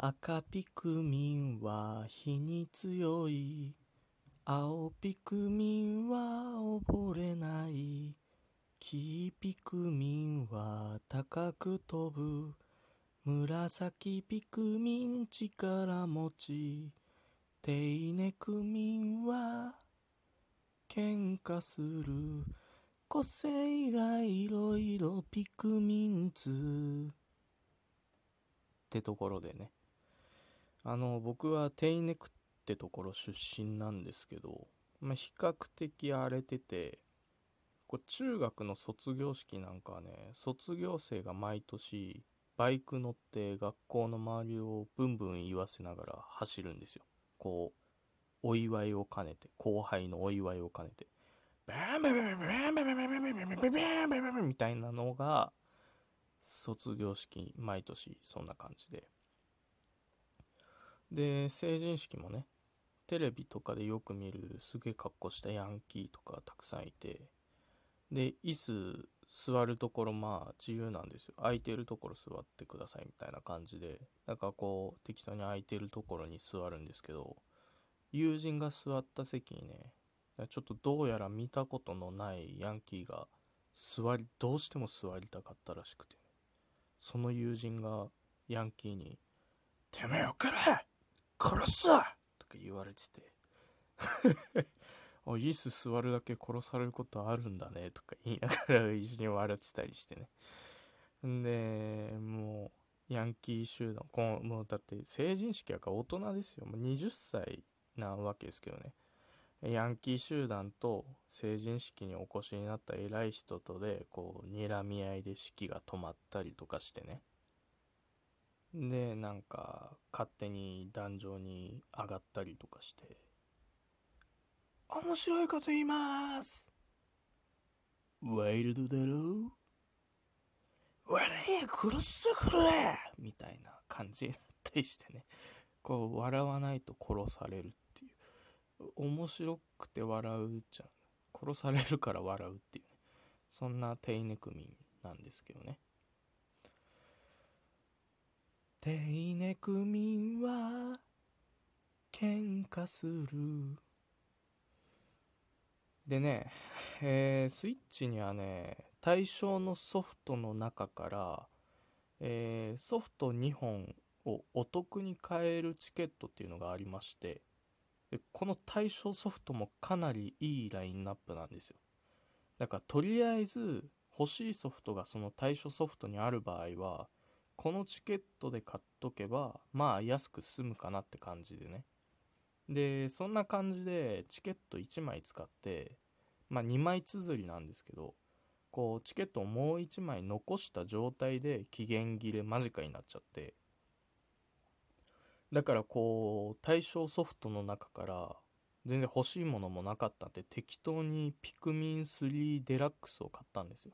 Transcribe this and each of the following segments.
赤ピクミンは火に強い。青ピクミンは溺れない。黄ピクミンは高く飛ぶ。紫ピクミン力持ち。低ネクミンは喧嘩する。個性がいろいろピクミンズ。ってところでね。あの、僕はテイネクってところ出身なんですけど、まあ、比較的荒れてて、こう中学の卒業式なんかはね、卒業生が毎年バイク乗って学校の周りをブンブン言わせながら走るんですよ。こう、お祝いを兼ねて、後輩のお祝いを兼ねて、バンバンバンバンバンバンバンバンバンバンバンバンバンみたいなのが、卒業式、毎年そんな感じで。で、成人式もね、テレビとかでよく見るすげえ格好したヤンキーとかたくさんいて、で、椅子座るところまあ自由なんですよ。空いてるところ座ってくださいみたいな感じで、なんかこう適当に空いてるところに座るんですけど、友人が座った席にね、ちょっとどうやら見たことのないヤンキーが座り、どうしても座りたかったらしくて、その友人がヤンキーに、てめえよくれ殺すとか言われてて あ、椅子座るだけ殺されることあるんだねとか言いながら一緒に笑ってたりしてね。んで、もう、ヤンキー集団、このもうだって成人式やから大人ですよ。もう20歳なわけですけどね。ヤンキー集団と成人式にお越しになった偉い人とで、こう、睨み合いで式が止まったりとかしてね。で、なんか、勝手に壇上に上がったりとかして、面白いこと言いますワイルドだろ？う笑え殺してくれみたいな感じになったりしてね。こう、笑わないと殺されるっていう。面白くて笑うじゃん。殺されるから笑うっていうね。そんなテイネクミンなんですけどね。テイネクミンは喧嘩する。でね、えースイッチにはね、対象のソフトの中から、えーソフト2本をお得に買えるチケットっていうのがありまして、でこの対象ソフトもかなりいいラインナップなんですよ。だからとりあえず欲しいソフトがその対象ソフトにある場合は、このチケットで買っとけば、まあ安く済むかなって感じでね。で、そんな感じでチケット1枚使って、まあ2枚綴りなんですけど、こうチケットをもう1枚残した状態で期限切れ間近になっちゃって、だからこう対象ソフトの中から全然欲しいものもなかったんで適当にピクミン3デラックスを買ったんですよ。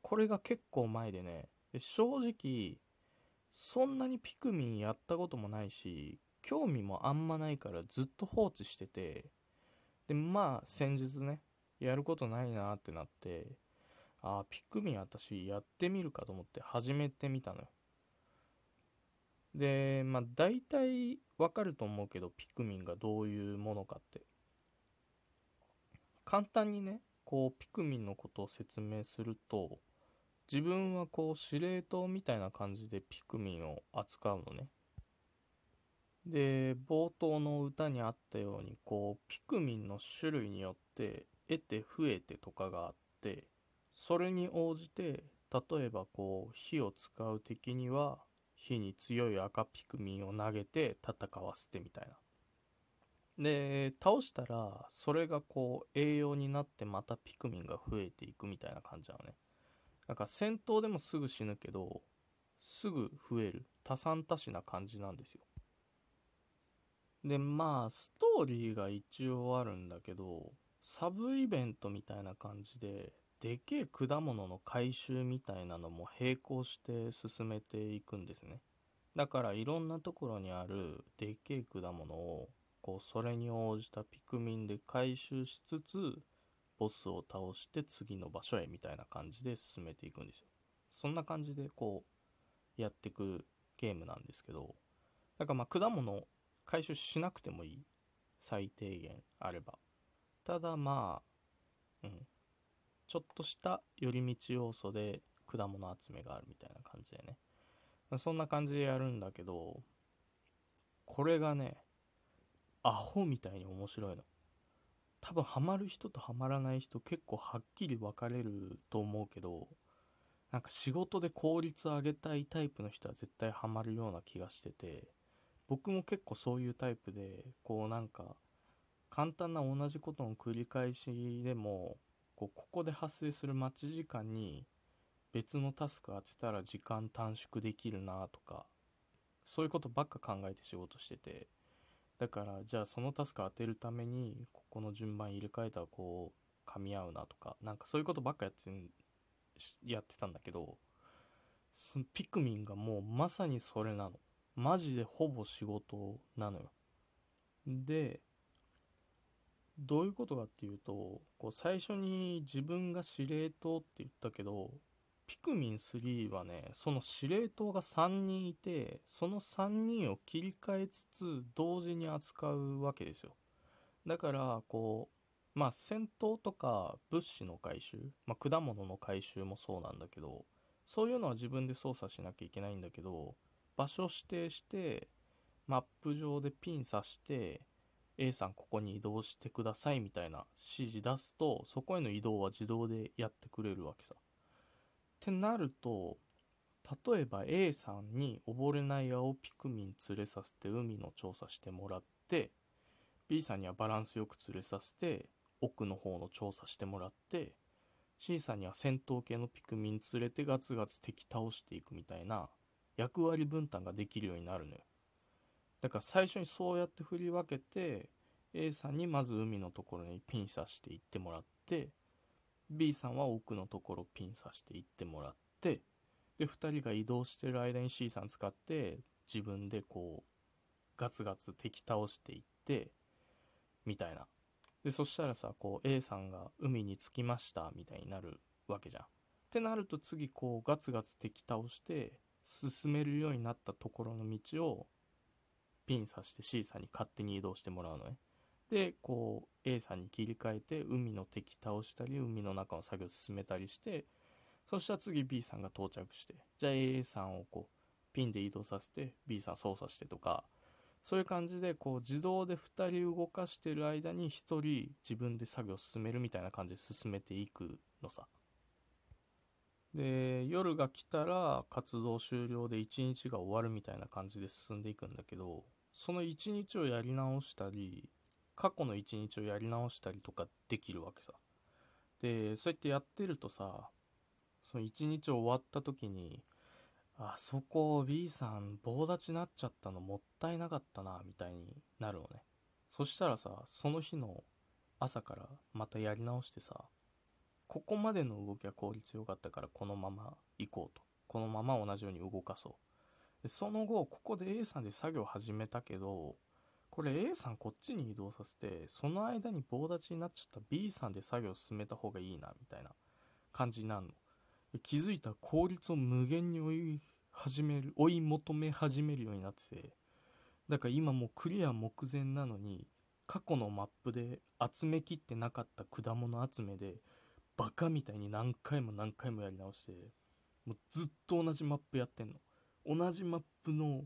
これが結構前でね、で正直そんなにピクミンやったこともないし、興味もあんまないからずっと放置してて、で、まあ先日ね、やることないなってなって、あーピクミン私やってみるかと思って始めてみたのよ。で、まあ大体わかると思うけど、ピクミンがどういうものかって。簡単にね、こうピクミンのことを説明すると、自分はこう司令塔みたいな感じでピクミンを扱うのね。で、冒頭の歌にあったように、こう、ピクミンの種類によって、得て増えてとかがあって、それに応じて、例えばこう、火を使う敵には、火に強い赤ピクミンを投げて戦わせてみたいな。で、倒したら、それがこう、栄養になってまたピクミンが増えていくみたいな感じなのね。なんか戦闘でもすぐ死ぬけど、すぐ増える。多産多死な感じなんですよ。で、まあ、ストーリーが一応あるんだけど、サブイベントみたいな感じで、でけえ果物の回収みたいなのも並行して進めていくんですね。だからいろんなところにあるでけえ果物を、こう、それに応じたピクミンで回収しつつ、ボスを倒して次の場所へみたいな感じで進めていくんですよ。そんな感じでこう、やっていくゲームなんですけど、だからまあ果物回収しなくてもいい最低限あれば。ただまあうん。ちょっとした寄り道要素で果物集めがあるみたいな感じでね。そんな感じでやるんだけどこれがねアホみたいに面白いの。多分ハマる人とハマらない人結構はっきり分かれると思うけどなんか仕事で効率上げたいタイプの人は絶対ハマるような気がしてて僕も結構そういうタイプでこうなんか簡単な同じことの繰り返しでもこうここで発生する待ち時間に別のタスク当てたら時間短縮できるなとかそういうことばっか考えて仕事してて。だからじゃあそのタスク当てるためにここの順番入れ替えたらこう噛み合うなとかなんかそういうことばっかやってやってたんだけどピクミンがもうまさにそれなの。マジでほぼ仕事なのよ。でどういうことかっていうとこう最初に自分が司令塔って言ったけどピクミン3はねその司令塔が3人いてその3人を切り替えつつ同時に扱うわけですよだからこうまあ戦闘とか物資の回収、まあ、果物の回収もそうなんだけどそういうのは自分で操作しなきゃいけないんだけど場所指定してマップ上でピン刺して A さんここに移動してくださいみたいな指示出すとそこへの移動は自動でやってくれるわけさ。ってなると例えば A さんに溺れない青ピクミン連れさせて海の調査してもらって B さんにはバランスよく連れさせて奥の方の調査してもらって C さんには戦闘系のピクミン連れてガツガツ敵倒していくみたいな役割分担ができるようになるのよ。だから最初にそうやって振り分けて A さんにまず海のところにピン刺していってもらって B さんは奥のところピン刺していってもらってで2人が移動してる間に C さん使って自分でこうガツガツ敵倒していってみたいなでそしたらさこう A さんが海に着きましたみたいになるわけじゃんってなると次こうガツガツ敵倒して進めるようになったところの道をピン刺して C さんに勝手に移動してもらうのね。で、こう A さんに切り替えて海の敵倒したり海の中の作業進めたりして、そしたら次 B さんが到着して、じゃあ A さんをこうピンで移動させて B さん操作してとか、そういう感じでこう自動で2人動かしてる間に1人自分で作業を進めるみたいな感じで進めていくのさ。で夜が来たら活動終了で一日が終わるみたいな感じで進んでいくんだけどその一日をやり直したり過去の一日をやり直したりとかできるわけさでそうやってやってるとさその一日終わった時にあそこ B さん棒立ちになっちゃったのもったいなかったなみたいになるのねそしたらさその日の朝からまたやり直してさここまでの動きは効率良かったからこのまま行こうと。このまま同じように動かそう。でその後、ここで A さんで作業始めたけど、これ A さんこっちに移動させて、その間に棒立ちになっちゃった B さんで作業進めた方がいいな、みたいな感じになるの。気づいたら効率を無限に追い始める、追い求め始めるようになってて、だから今もうクリア目前なのに、過去のマップで集めきってなかった果物集めでバカみたいに何回も何回もやり直してもうずっと同じマップやってんの。同じマップの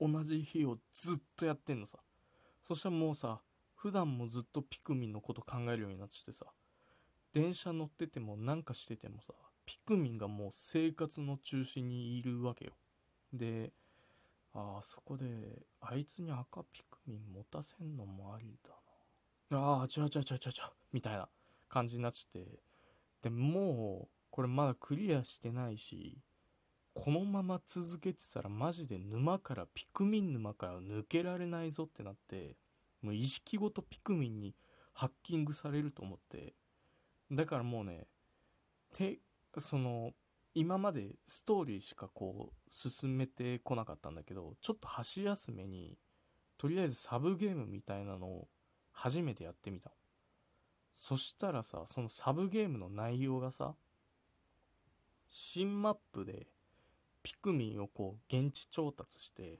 同じ日をずっとやってんのさ。そしたらもうさ普段もずっとピクミンのこと考えるようになっててさ電車乗っててもなんかしててもさピクミンがもう生活の中心にいるわけよ。でああそこであいつに赤ピクミン持たせんのもありだな。ああちゃちゃちゃちゃちゃみたいな感じになっちゃって。でもうこれまだクリアしてないしこのまま続けてたらマジで沼からピクミン沼から抜けられないぞってなってもう意識ごとピクミンにハッキングされると思って。だからもうねてその今までストーリーしかこう進めてこなかったんだけどちょっと箸休めにとりあえずサブゲームみたいなのを初めてやってみたそしたらさ、そのサブゲームの内容がさ、新マップでピクミンをこう現地調達して、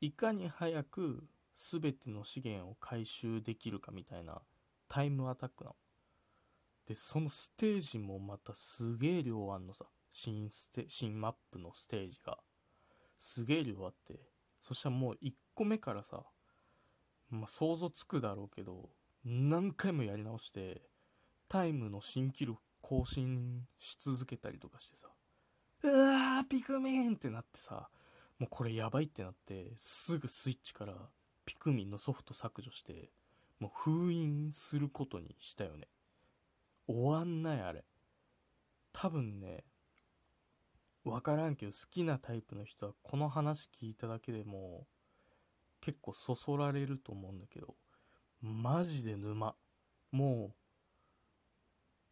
いかに早く全ての資源を回収できるかみたいなタイムアタックなの。で、そのステージもまたすげえ量あんのさ。新ステ、新マップのステージが。すげえ量あって。そしたらもう1個目からさ、まあ想像つくだろうけど、何回もやり直して、タイムの新記録更新し続けたりとかしてさ、うわー、ピクミンってなってさ、もうこれやばいってなって、すぐスイッチからピクミンのソフト削除して、もう封印することにしたよね。終わんないあれ。多分ね、わからんけど好きなタイプの人はこの話聞いただけでも結構そそられると思うんだけど、マジで沼。も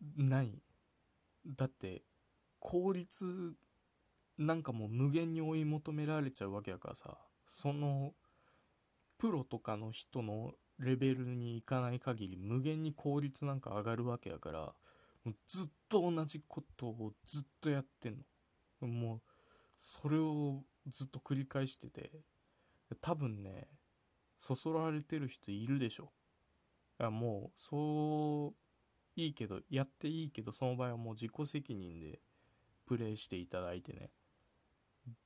う、何？だって、効率なんかもう無限に追い求められちゃうわけやからさ、その、プロとかの人のレベルに行かない限り無限に効率なんか上がるわけやから、もうずっと同じことをずっとやってんの。もう、それをずっと繰り返してて、多分ね、そそられてる人いるでしょ。いやもう、そう、いいけど、やっていいけど、その場合はもう自己責任でプレイしていただいてね。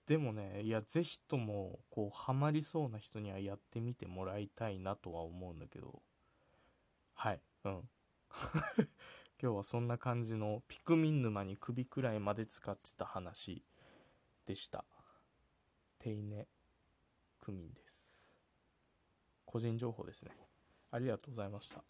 でもね、いや、ぜひとも、こう、ハマりそうな人にはやってみてもらいたいなとは思うんだけど、はい、うん。今日はそんな感じのピクミン沼に首くらいまで使ってた話でした。手稲クミンです。個人情報ですね。ありがとうございました。